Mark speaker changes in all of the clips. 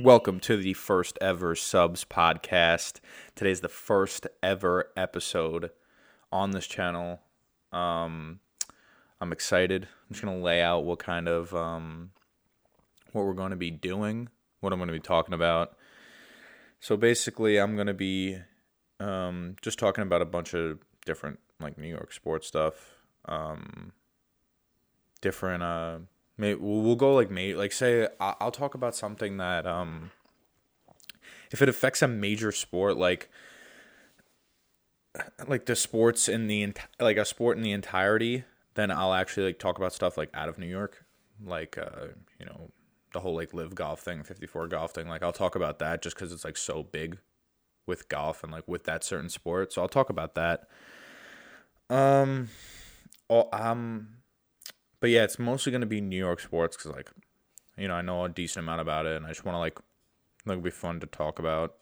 Speaker 1: Welcome to the first ever subs podcast. Today's the first ever episode on this channel. Um, I'm excited. I'm just gonna lay out what kind of um, what we're going to be doing, what I'm going to be talking about. So basically, I'm going to be um, just talking about a bunch of different like New York sports stuff, um, different. Uh, maybe we'll, we'll go like like say I'll, I'll talk about something that um, if it affects a major sport like like the sports in the like a sport in the entirety, then I'll actually like talk about stuff like out of New York, like uh, you know the whole like LIV golf thing, 54 golf thing. Like I'll talk about that just because it's like so big with golf and like with that certain sport. So I'll talk about that. Um, oh, um, but yeah, it's mostly gonna be New York sports because like, you know, I know a decent amount about it, and I just want to like, like, be fun to talk about.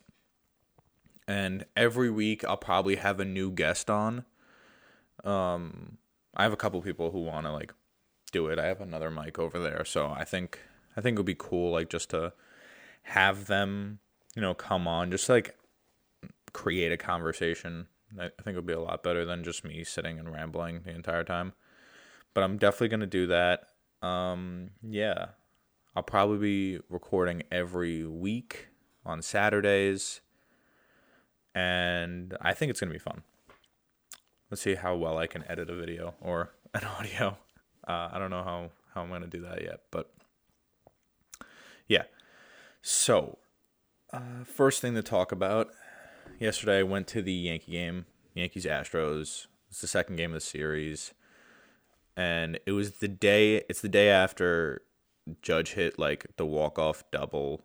Speaker 1: And every week I'll probably have a new guest on. Um, I have a couple people who want to like do it. I have another mic over there, so I think I think it would be cool, like just to have them, you know, come on, just like create a conversation. I think it would be a lot better than just me sitting and rambling the entire time. But I'm definitely gonna do that. Um, yeah, I'll probably be recording every week on Saturdays, and I think it's gonna be fun. Let's see how well I can edit a video or an audio. Uh, I don't know how how I'm gonna do that yet, but yeah. So, uh, first thing to talk about. Yesterday, I went to the Yankee game, Yankees Astros. It's the second game of the series, and it was the day. It's the day after Judge hit like the walk off double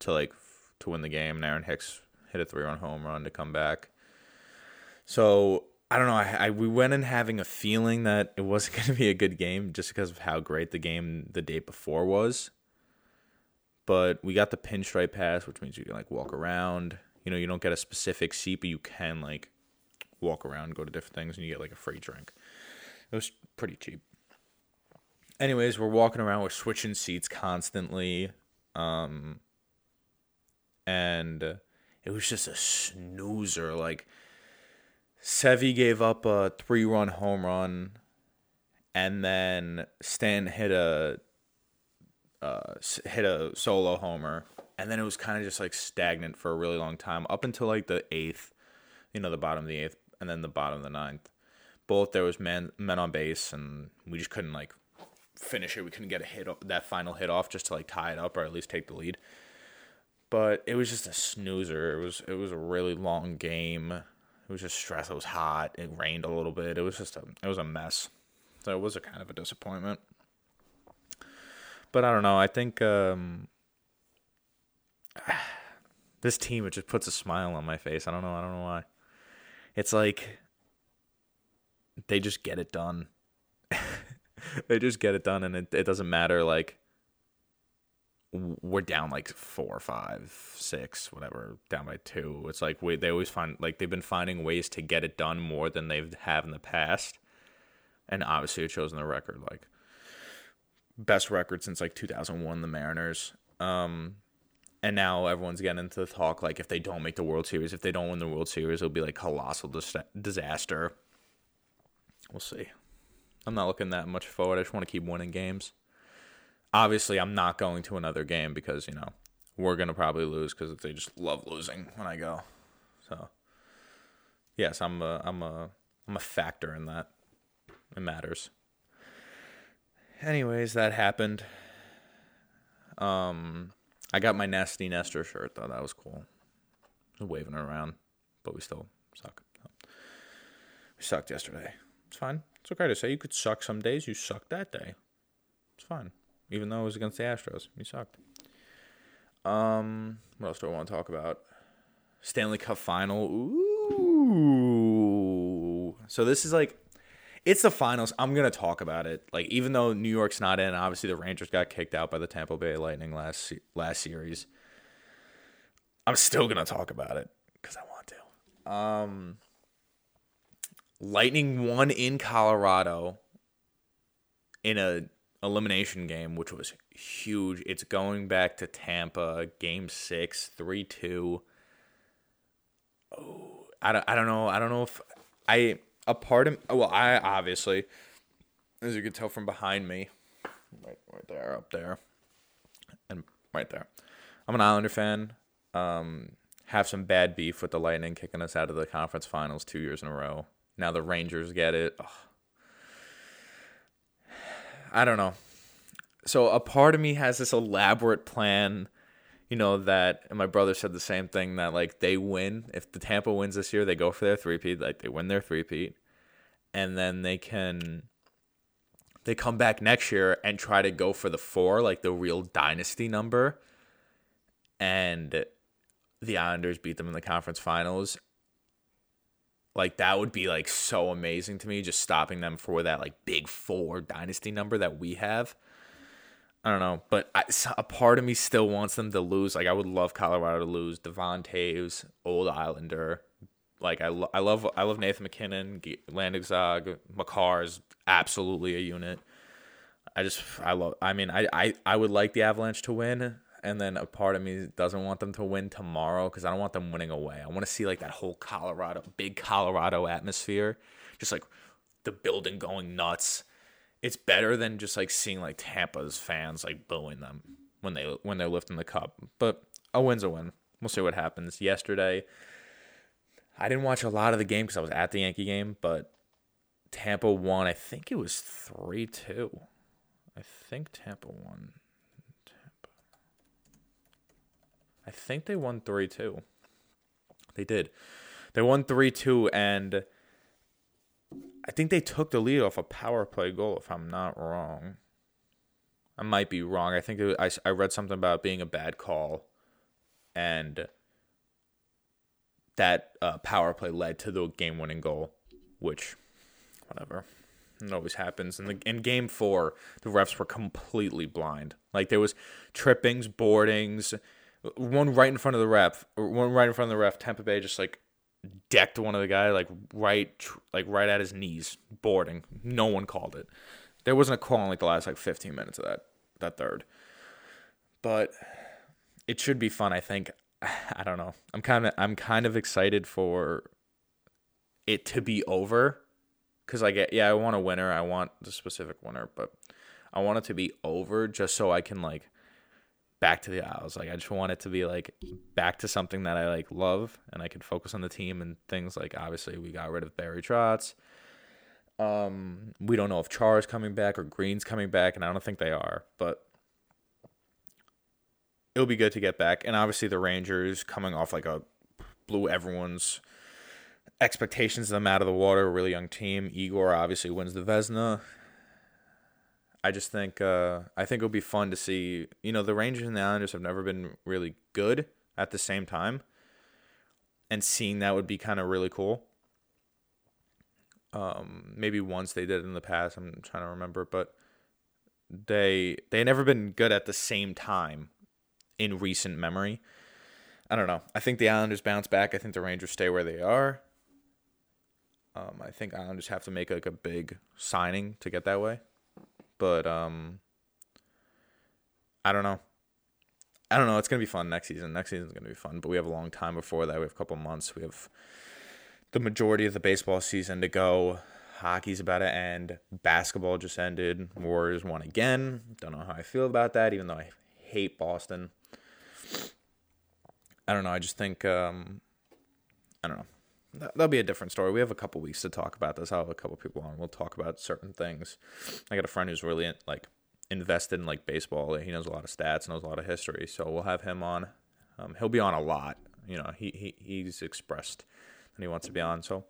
Speaker 1: to like to win the game, and Aaron Hicks hit a three run home run to come back. So I don't know. I, I, we went in having a feeling that it wasn't going to be a good game just because of how great the game the day before was but we got the pinstripe pass, which means you can like walk around. You know, you don't get a specific seat, but you can like walk around, go to different things, and you get like a free drink. It was pretty cheap. Anyways, we're walking around, we're switching seats constantly. Um, and it was just a snoozer. Like, Sevi gave up a three run home run, and then Stan hit a uh, hit a solo homer, and then it was kind of just like stagnant for a really long time up until like the eighth, you know, the bottom of the eighth, and then the bottom of the ninth. Both there was men men on base, and we just couldn't like finish it. We couldn't get a hit that final hit off just to like tie it up or at least take the lead. But it was just a snoozer. It was it was a really long game. It was just stress. It was hot. It rained a little bit. It was just a it was a mess. So it was a kind of a disappointment. But I don't know. I think um, this team it just puts a smile on my face. I don't know. I don't know why. It's like they just get it done. they just get it done, and it it doesn't matter. Like we're down like four, five, six, whatever, down by two. It's like we they always find like they've been finding ways to get it done more than they've have in the past, and obviously it shows in the record. Like best record since like 2001, the Mariners. Um, and now everyone's getting into the talk like if they don't make the World Series, if they don't win the World Series, it'll be like colossal dis- disaster. We'll see. I'm not looking that much forward. I just want to keep winning games. Obviously, I'm not going to another game because you know we're gonna probably lose because they just love losing when I go. So yes, I'm a I'm a I'm a factor in that. It matters anyways, that happened. Um, I got my nasty Nestor shirt though. That was cool. Waving it around, but we still suck. We sucked yesterday. It's fine. It's okay to say you could suck some days. You sucked that day. It's fine. Even though it was against the Astros, you sucked. Um, what else do I want to talk about? Stanley Cup final. Ooh. So this is like it's the finals. I'm gonna talk about it. Like even though New York's not in, obviously the Rangers got kicked out by the Tampa Bay Lightning last last series. I'm still gonna talk about it because I want to. Um, Lightning won in Colorado in a elimination game, which was huge. It's going back to Tampa, game six, 3 2. Oh, I don't, I don't know. I don't know if I, a part of, well, I obviously, as you can tell from behind me, right, right there, up there, and right there. I'm an Islander fan. Um, have some bad beef with the Lightning kicking us out of the conference finals two years in a row. Now the Rangers get it. Ugh. I don't know. So a part of me has this elaborate plan, you know, that and my brother said the same thing that like they win. If the Tampa wins this year, they go for their three-peat, like they win their three-peat. And then they can they come back next year and try to go for the four, like the real dynasty number. And the Islanders beat them in the conference finals. Like that would be like so amazing to me, just stopping them for that like big four dynasty number that we have. I don't know, but I, a part of me still wants them to lose. Like I would love Colorado to lose. Devon Toews, old Islander. Like I, lo- I love I love Nathan MacKinnon, Landeskog, uh, Makar is absolutely a unit. I just I love. I mean, I, I I would like the Avalanche to win and then a part of me doesn't want them to win tomorrow because I don't want them winning away. I want to see like that whole Colorado, big Colorado atmosphere, just like the building going nuts. It's better than just like seeing like Tampa's fans like booing them when they when they're lifting the cup. But a win's a win. We'll see what happens. Yesterday, I didn't watch a lot of the game because I was at the Yankee game, but Tampa won. I think it was three two. I think Tampa won. I think they won 3 2. They did. They won 3 2, and I think they took the lead off a power play goal, if I'm not wrong. I might be wrong. I think I, I read something about being a bad call, and that uh, power play led to the game winning goal, which, whatever. It always happens. In the in game four, the refs were completely blind. Like there was trippings, boardings, one right in front of the ref, one right in front of the ref. Tampa Bay just like decked one of the guy like right like right at his knees, boarding. No one called it. There wasn't a call in like the last like 15 minutes of that that third. But it should be fun, I think. I don't know. I'm kind of I'm kind of excited for it to be over cuz I get yeah, I want a winner. I want the specific winner, but I want it to be over just so I can like back to the Isles. Like I just want it to be like back to something that I like love and I could focus on the team and things like obviously we got rid of Barry Trotz. Um we don't know if Char is coming back or Greene's coming back and I don't think they are, but it'll be good to get back. And obviously the Rangers coming off like a blew everyone's expectations of them out of the water, really young team. Igor obviously wins the Vezina. I just think uh, I think it'll be fun to see. You know, the Rangers and the Islanders have never been really good at the same time, and seeing that would be kind of really cool. Um, maybe once they did in the past. I'm trying to remember, but they they never been good at the same time in recent memory. I don't know. I think the Islanders bounce back. I think the Rangers stay where they are. Um, I think Islanders have to make like a big signing to get that way but um, I don't know. I don't know. It's gonna be fun next season. Next season's gonna be fun, but we have a long time before that. We have a couple months. We have the majority of the baseball season to go. Hockey's about to end. Basketball just ended. Warriors won again. Don't know how I feel about that, even though I hate Boston. I don't know. I just think um, I don't know that'll be a different story. We have a couple weeks to talk about this. I'll have a couple people on. We'll talk about certain things. I got a friend who's really like invested in like baseball. He knows a lot of stats, knows a lot of history. So we'll have him on. Um, he'll be on a lot. You know, he, he he's expressed that he wants to be on. So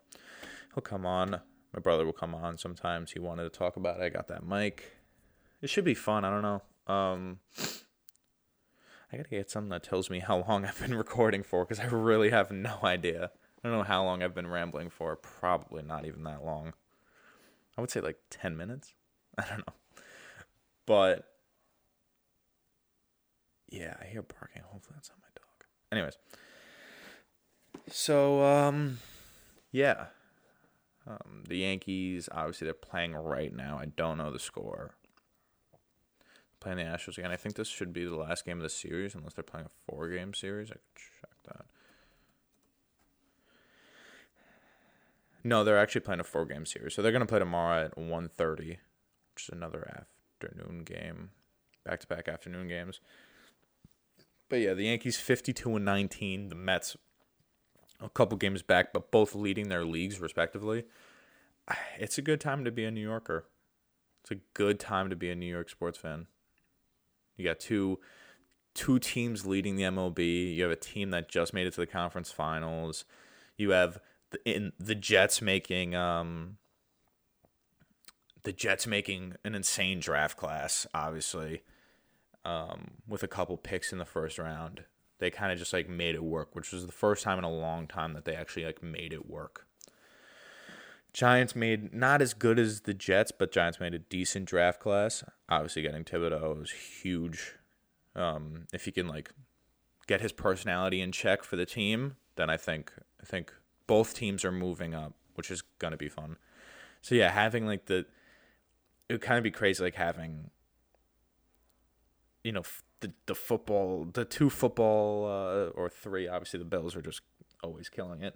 Speaker 1: he'll come on. My brother will come on sometimes. He wanted to talk about it. I got that mic. It should be fun. I don't know. Um, I gotta get something that tells me how long I've been recording for because I really have no idea. I don't know how long I've been rambling for. Probably not even that long. I would say like 10 minutes. I don't know. But yeah, I hear barking. Hopefully that's not my dog. Anyways. So um yeah. Um, the Yankees obviously they're playing right now. I don't know the score. playing the Astros again. I think this should be the last game of the series, unless they're playing a four game series. I could check that. No, they're actually playing a four game series. So they're gonna play tomorrow at 1.30, which is another afternoon game. Back to back afternoon games. But yeah, the Yankees 52 and 19, the Mets a couple games back, but both leading their leagues respectively. It's a good time to be a New Yorker. It's a good time to be a New York sports fan. You got two two teams leading the MLB. You have a team that just made it to the conference finals. You have in the Jets making um the Jets making an insane draft class, obviously, um, with a couple picks in the first round. They kind of just like made it work, which was the first time in a long time that they actually like made it work. Giants made not as good as the Jets, but Giants made a decent draft class. Obviously, getting Thibodeaux is huge. Um, if he can like get his personality in check for the team, then I think I think both teams are moving up, which is gonna be fun. So yeah, having like the it would kind of be crazy like having you know the the football the two football uh, or three obviously the Bills are just always killing it,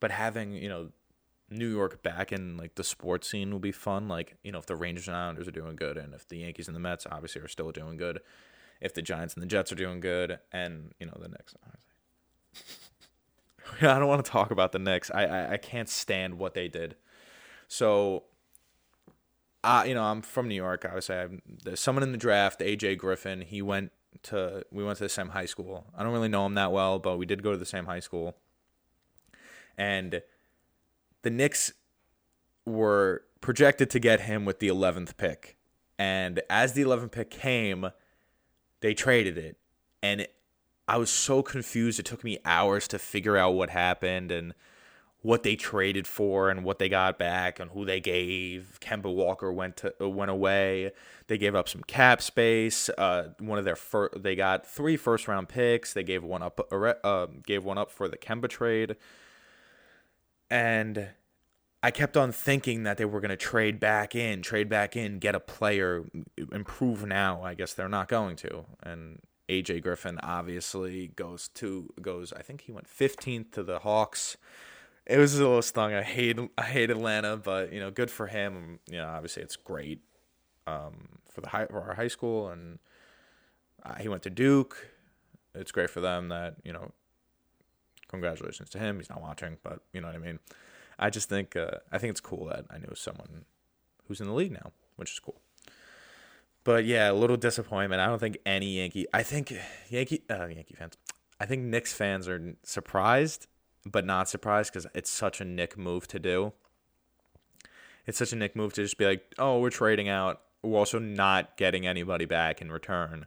Speaker 1: but having you know New York back in like the sports scene will be fun. Like, you know, if the Rangers and Islanders are doing good and if the Yankees and the Mets obviously are still doing good, if the Giants and the Jets are doing good, and you know, the Knicks. I don't want to talk about the Knicks. I, I, I can't stand what they did. So uh, you know, I'm from New York. Obviously, I'm, there's someone in the draft, AJ Griffin. He went to we went to the same high school. I don't really know him that well, but we did go to the same high school. And the Knicks were projected to get him with the 11th pick. And as the 11th pick came, they traded it. And it, I was so confused. It took me hours to figure out what happened and what they traded for and what they got back and who they gave. Kemba Walker went to uh, went away. They gave up some cap space. Uh, one of their fir- they got three first round picks. They gave one up uh, uh gave one up for the Kemba trade. And I kept on thinking that they were going to trade back in, trade back in, get a player, improve now. I guess they're not going to. And AJ Griffin obviously goes to goes. I think he went 15th to the Hawks. It was a little stung. I hate I hate Atlanta, but you know, good for him. You know, obviously it's great um, for the high for our high school, and uh, he went to Duke. It's great for them that you know congratulations to him. He's not watching, but you know what I mean. I just think uh, I think it's cool that I know someone who's in the league now, which is cool. But yeah, a little disappointment. I don't think any Yankee. I think Yankee uh, Yankee fans. I think Knicks fans are surprised, but not surprised because it's such a Knick move to do. It's such a Knick move to just be like, oh, we're trading out. We're also not getting anybody back in return,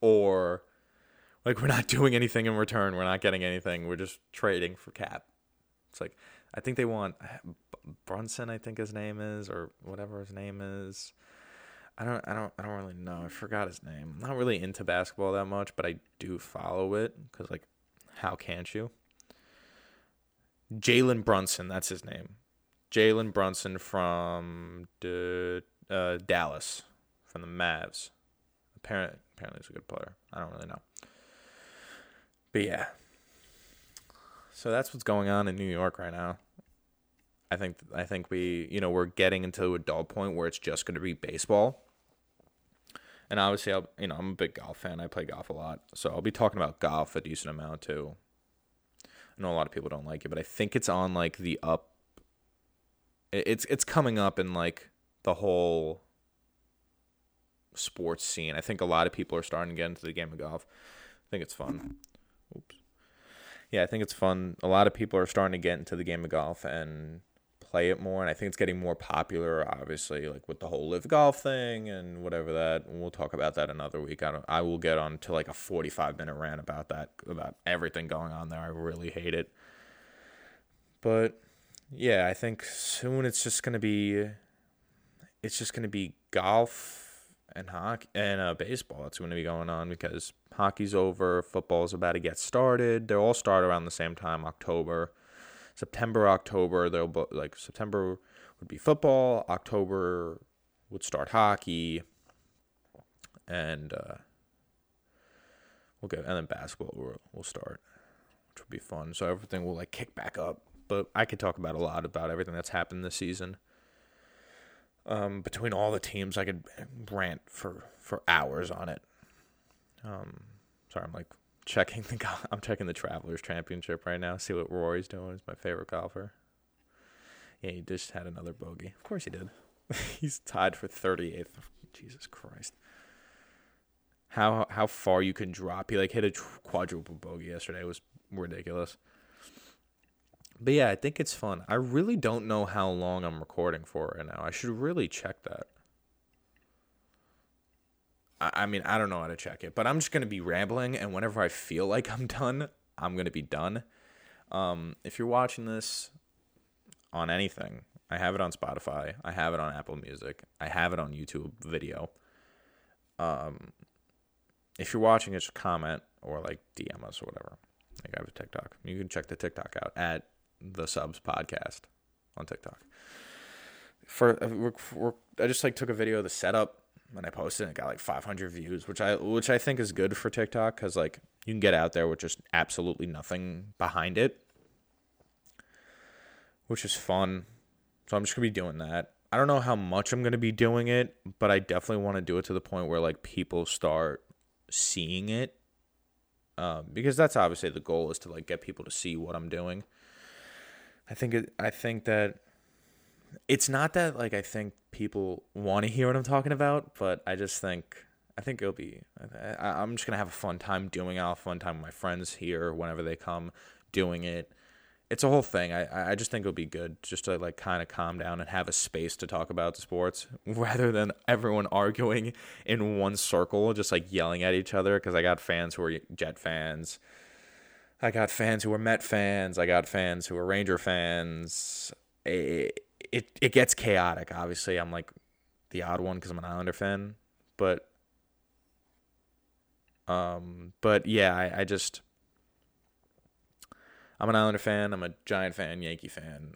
Speaker 1: or like we're not doing anything in return. We're not getting anything. We're just trading for cap. It's like I think they want Brunson. I think his name is, or whatever his name is. I don't. I don't. I don't really know. I forgot his name. I'm not really into basketball that much, but I do follow it because, like, how can't you? Jalen Brunson. That's his name. Jalen Brunson from uh, Dallas, from the Mavs. Apparently, apparently, he's a good player. I don't really know. But yeah. So that's what's going on in New York right now. I think I think we, you know, we're getting into a dull point where it's just going to be baseball. And obviously, I'll, you know, I'm a big golf fan. I play golf a lot, so I'll be talking about golf a decent amount too. I know a lot of people don't like it, but I think it's on like the up. It's it's coming up in like the whole sports scene. I think a lot of people are starting to get into the game of golf. I think it's fun. Oops. Yeah, I think it's fun. A lot of people are starting to get into the game of golf and play it more, and I think it's getting more popular. Obviously, like with the whole LIV golf thing and whatever that. we'll talk about that another week. I don't. I will get on to like a forty-five minute rant about that, about everything going on there. I really hate it. But yeah, I think soon it's just gonna be. It's just gonna be golf and hockey and uh, baseball that's going to be going on because hockey's over, football's about to get started. They'll all start around the same time, October, September, October. They'll like September would be football, October would start hockey, and uh, we'll get and then basketball will will start, which would be fun. So everything will like kick back up. But I could talk about a lot about everything that's happened this season. Um, between all the teams, I could rant for for hours on it. Um, sorry, I'm like checking the I'm checking the Travelers Championship right now. See what Rory's doing. He's my favorite golfer. Yeah, he just had another bogey. Of course he did. He's tied for 38th. Jesus Christ. How how far you can drop? He like hit a quadruple bogey yesterday. It was ridiculous. But yeah, I think it's fun. I really don't know how long I'm recording for right now. I should really check that. I, mean, I don't know how to check it, but I'm just gonna be rambling, and whenever I feel like I'm done, I'm gonna be done. Um, if you're watching this on anything, I have it on Spotify. I have it on Apple Music. I have it on YouTube video. Um, if you're watching just comment or like DM us or whatever. Like I have a TikTok. You can check the TikTok out at the Subs Podcast on TikTok. For uh, we're, we're, I just like took a video of the setup and I posted it. it got like 500 views, which I which I think is good for TikTok because like you can get out there with just absolutely nothing behind it, which is fun. So I'm just gonna be doing that. I don't know how much I'm gonna be doing it, but I definitely want to do it to the point where like people start seeing it, um, because that's obviously the goal is to like get people to see what I'm doing. I think it, I think that it's not that like I think people want to hear what I'm talking about, but I just think I think it'll be. I, am just gonna have a fun time doing it. I'll have a fun time with my friends here whenever they come, doing it it's a whole thing. I I just think it'll be good just to like kind of calm down and have a space to talk about sports rather than everyone arguing in one circle, just like yelling at each other. Because I got fans who are Jet fans, I got fans who are Met fans, I got fans who are Ranger fans. It it, it gets chaotic. Obviously, I'm like the odd one because I'm an Islander fan, but um, but yeah, I, I just I'm an Islander fan. I'm a Giant fan, Yankee fan,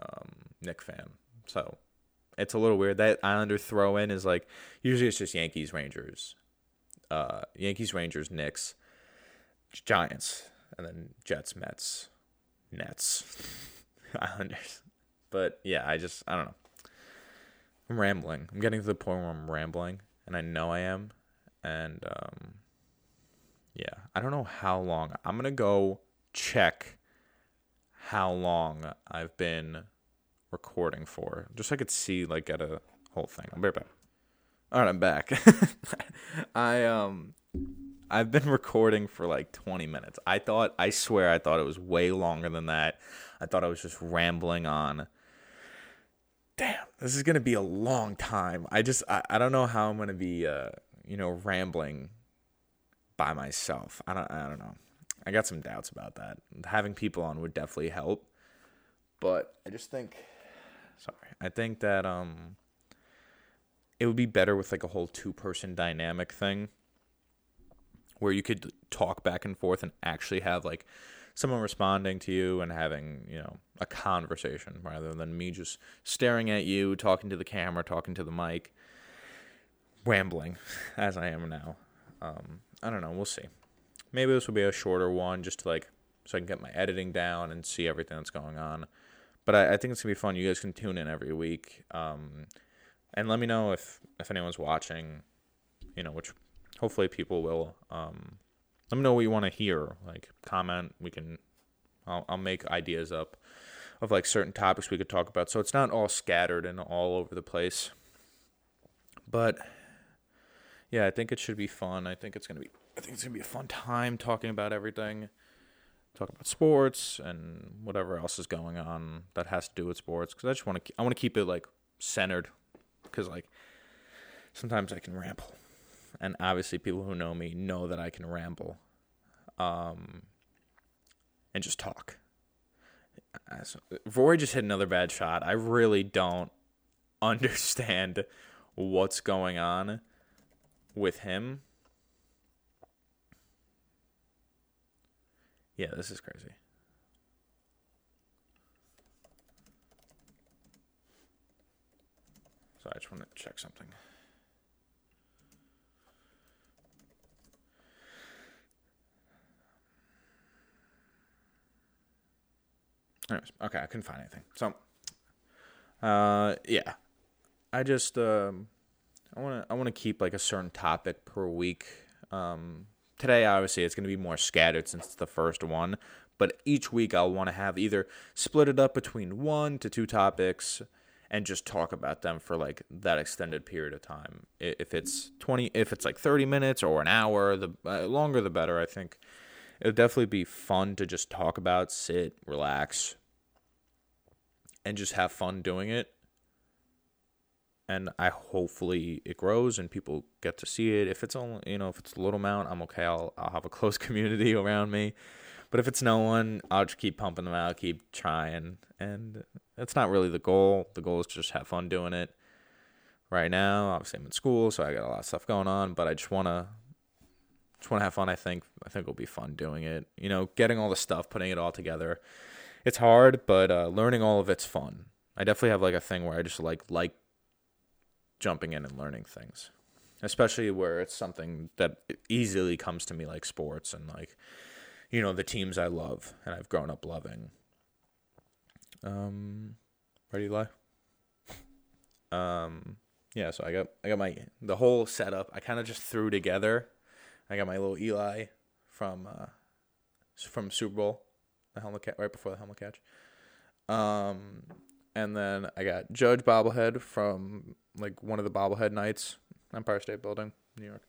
Speaker 1: um, Knick fan. So it's a little weird. That Islander throw in is like usually it's just Yankees, Rangers, uh, Yankees, Rangers, Knicks, Giants, and then Jets, Mets, Nets, Islanders. But yeah, I just I don't know. I'm rambling. I'm getting to the point where I'm rambling, and I know I am. And um, yeah, I don't know how long. I'm gonna go check how long I've been recording for, just so I could see like at a whole thing. I'll be right back. All right, I'm back. I um, I've been recording for like 20 minutes. I thought, I swear, I thought it was way longer than that. I thought I was just rambling on. Damn, this is gonna be a long time. I just, I, I don't know how I'm gonna be, uh, you know, rambling by myself. I don't, I don't know. I got some doubts about that. Having people on would definitely help, but I just think, sorry, I think that um, it would be better with like a whole two person dynamic thing, where you could talk back and forth and actually have like someone responding to you and having you know a conversation rather than me just staring at you, talking to the camera, talking to the mic, rambling as I am now. Um, I don't know. We'll see maybe this will be a shorter one just to like so I can get my editing down and see everything that's going on. But I, I think it's gonna be fun. You guys can tune in every week, um, and let me know if if anyone's watching. You know, which hopefully people will. Um, let me know what you want to hear. Like comment. We can. I'll I'll make ideas up of like certain topics we could talk about. So it's not all scattered and all over the place. But yeah, I think it should be fun. I think it's gonna be I think it's gonna be a fun time talking about everything, talk about sports and whatever else is going on that has to do with sports. Because I just want to I want to keep it like centered. Because like sometimes I can ramble, and obviously people who know me know that I can ramble, um, and just talk. Rory just hit another bad shot. I really don't understand what's going on with him Yeah, this is crazy. So I just want to check something. Anyways, okay, I couldn't find anything. So, uh, yeah, I just um, I want to I want to keep like a certain topic per week. Um, today, obviously, it's going to be more scattered since it's the first one. But each week, I'll want to have either split it up between one to two topics and just talk about them for like that extended period of time. If it's 20, if it's like 30 minutes or an hour, the uh, longer the better, I think. it'll definitely be fun to just talk about, sit, relax, and just have fun doing it. And I hopefully it grows and people get to see it. If it's only you know if it's a little amount, I'm okay. I'll I'll have a close community around me. But if it's no one, I'll just keep pumping them out, keep trying, and that's not really the goal. The goal is to just have fun doing it. Right now, obviously I'm in school, so I got a lot of stuff going on, but I just wanna just want to have fun. I think I think it'll be fun doing it. You know, getting all the stuff, putting it all together. It's hard, but uh, learning all of it's fun. I definitely have like a thing where I just like like jumping in and learning things, especially where it's something that easily comes to me like sports and like you know the teams I love and I've grown up loving. Um, ready to lie? um, yeah. So I got I got my the whole setup. I kind of just threw together I got my little Eli from uh, from Super Bowl, the helmet catch right before the helmet catch. Um, and then I got Judge bobblehead from like one of the bobblehead nights, Empire State Building, New York.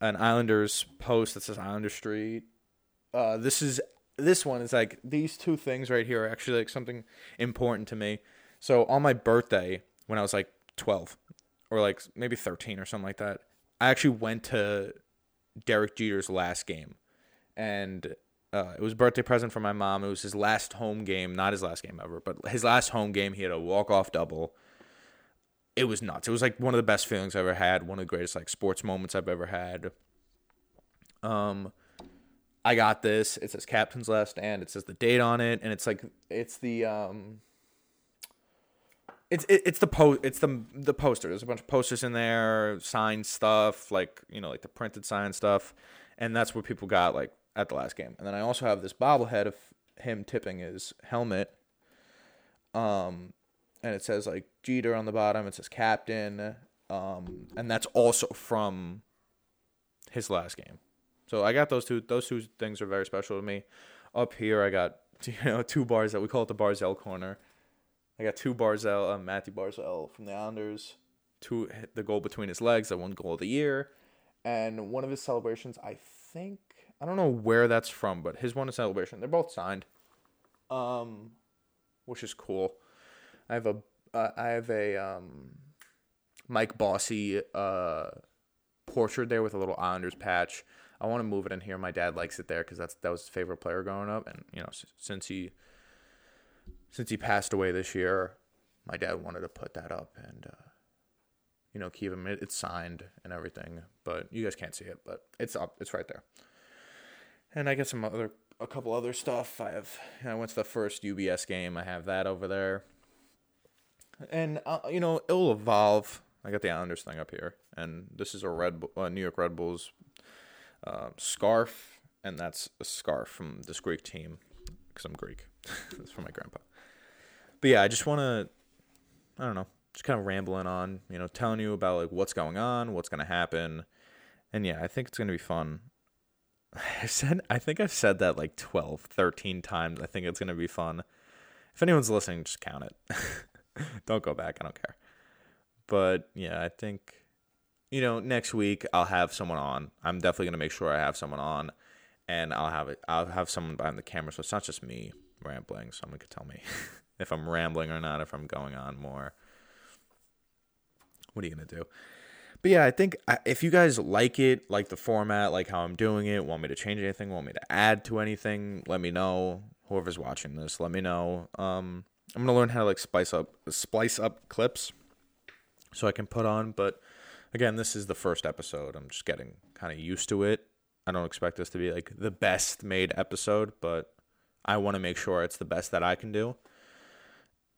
Speaker 1: An Islanders post that says Islander Street. Uh, this is this one is like these two things right here are actually like something important to me. So on my birthday, when I was like twelve, or like maybe thirteen or something like that, I actually went to Derek Jeter's last game, and uh, it was a birthday present for my mom. It was his last home game, not his last game ever, but his last home game. He had a walk off double. It was nuts. It was like one of the best feelings I ever had. One of the greatest like sports moments I've ever had. Um, I got this. It says captain's last stand. It says the date on it, and it's like it's the um it's it, it's the post it's the the poster. There's a bunch of posters in there, signed stuff, like you know, like the printed signed stuff, and that's what people got like at the last game. And then I also have this bobblehead of him tipping his helmet. Um, and it says like Jeter on the bottom. It says captain. Um, and that's also from his last game. So I got those two. Those two things are very special to me. Up here, I got you know two bars that we call it the Barzal corner. I got two Barzal, uh, Mathew Barzal from the Islanders, two the goal between his legs, that one goal of the year, and one of his celebrations. I think I don't know where that's from, but his one is celebration. They're both signed, um, which is cool. I have a uh, I have a um, Mike Bossy uh portrait there with a little Islanders patch. I want to move it in here. My dad likes it there because that's that was his favorite player growing up, and you know since he since he passed away this year, my dad wanted to put that up and uh, you know keep him. It's signed and everything, but you guys can't see it, but it's up. It's right there. And I get some other a couple other stuff. I have I went to the first UBS game. I have that over there, and uh, you know it'll evolve. I got the Islanders thing up here, and this is a Red uh, New York Red Bulls uh, scarf, and that's a scarf from this Greek team because I'm Greek. it's from my grandpa but yeah, I just want to, I don't know, just kind of rambling on, you know, telling you about like what's going on, what's going to happen. And yeah, I think it's going to be fun. I said, I think I've said that like 12, 13 times. I think it's going to be fun. If anyone's listening, just count it. don't go back. I don't care. But yeah, I think, you know, next week I'll have someone on. I'm definitely going to make sure I have someone on and I'll have it. I'll have someone behind the camera. So it's not just me rambling. Someone could tell me. if I'm rambling or not, if I'm going on more. What are you going to do? But yeah, I think if you guys like it, like the format, like how I'm doing it, want me to change anything, want me to add to anything, let me know. Whoever's watching this, let me know. Um, I'm gonna learn how to like spice up, splice up clips, so I can put on. But again, this is the first episode. I'm just getting kind of used to it. I don't expect this to be like the best made episode, but I want to make sure it's the best that I can do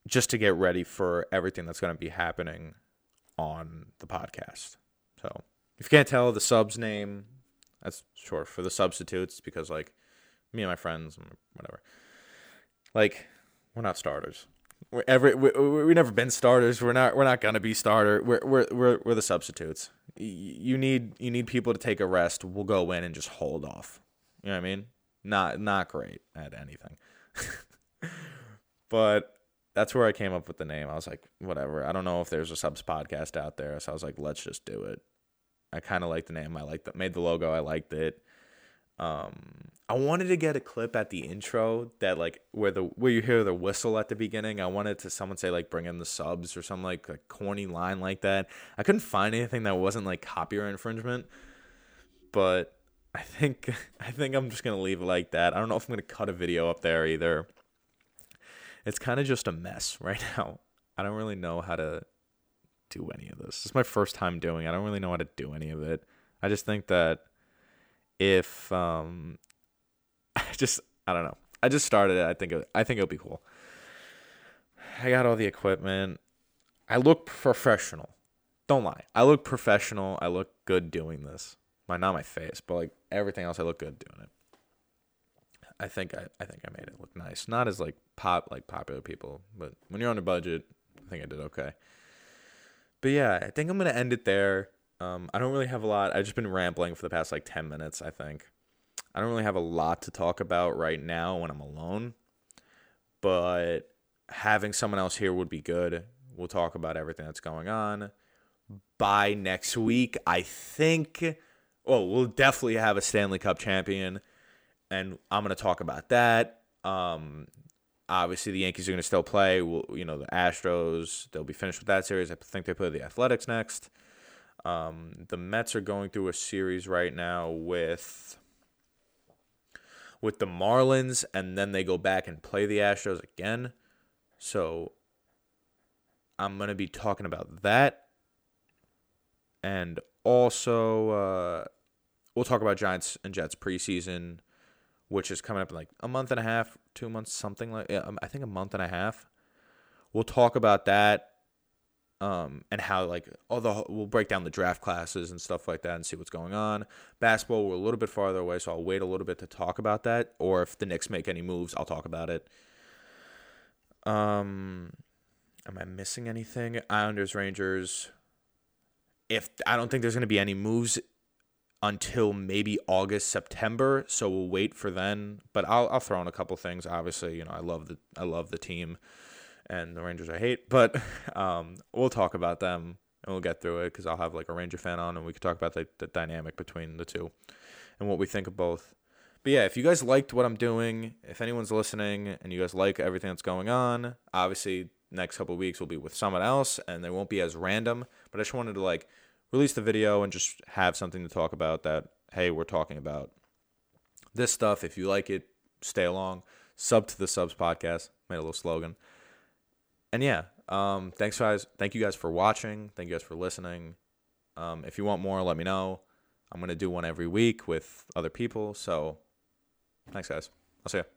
Speaker 1: just to get ready for everything that's going to be happening on the podcast. So if you can't tell the subs name, that's short for the substitutes because like me and my friends whatever. Like we're not starters. We're ever we, we, we never been starters. We're not we're not gonna be starter. We're we're we're, we're the substitutes. You need you need people to take a rest. We'll go in and just hold off. You know what I mean? Not not great at anything. but that's where I came up with the name. I was like, whatever. I don't know if there's a subs podcast out there, so I was like, let's just do it. I kind of like the name. I liked that. Made the logo. I liked it. Um, I wanted to get a clip at the intro that like where the where you hear the whistle at the beginning. I wanted to someone say like bring in the subs or some like a corny line like that. I couldn't find anything that wasn't like copyright infringement, but I think I think I'm just gonna leave it like that. I don't know if I'm gonna cut a video up there either it's kind of just a mess right now. I don't really know how to do any of this. It's my first time doing it. I don't really know how to do any of it. I just think that if um I just I don't know. I just started it. I think it, I think it'll be cool. I got all the equipment. I look professional. Don't lie. I look professional. I look good doing this. My not my face, but like everything else I look good doing it. I think I, I think I made it look nice. Not as like pop like popular people, but when you're on a budget, I think I did okay. But yeah, I think I'm gonna end it there. Um, I don't really have a lot. I've just been rambling for the past like ten minutes. I think I don't really have a lot to talk about right now when I'm alone. But having someone else here would be good. We'll talk about everything that's going on. By next week, I think. Oh, we'll definitely have a Stanley Cup champion and I'm going to talk about that. Um, obviously, the Yankees are going to still play. We'll, you know, the Astros, they'll be finished with that series. I think they play the Athletics next. Um, the Mets are going through a series right now with with the Marlins, and then they go back and play the Astros again. So I'm going to be talking about that. And also, uh, we'll talk about Giants and Jets preseason which is coming up in like a month and a half, two months, something like um, I think a month and a half. We'll talk about that, um, and how like all the we'll break down the draft classes and stuff like that and see what's going on. Basketball, we're a little bit farther away, so I'll wait a little bit to talk about that. Or if the Knicks make any moves, I'll talk about it. Um, am I missing anything? Islanders, Rangers. If I don't think there's going to be any moves until maybe August, September. So we'll wait for then. But I'll I'll throw in a couple things. Obviously, you know, I love the I love the team and the Rangers I hate, but um, we'll talk about them and we'll get through it because I'll have like a Ranger fan on and we can talk about the, the dynamic between the two and what we think of both. But yeah, if you guys liked what I'm doing, if anyone's listening and you guys like everything that's going on, obviously next couple weeks will be with someone else and they won't be as random. But I just wanted to like release the video and just have something to talk about that, hey, we're talking about this stuff. If you like it, stay along. Sub to the subs podcast. Made a little slogan. And yeah, um, thanks guys. Thank you guys for watching. Thank you guys for listening. Um, if you want more, let me know. I'm gonna do one every week with other people. So thanks guys. I'll see you.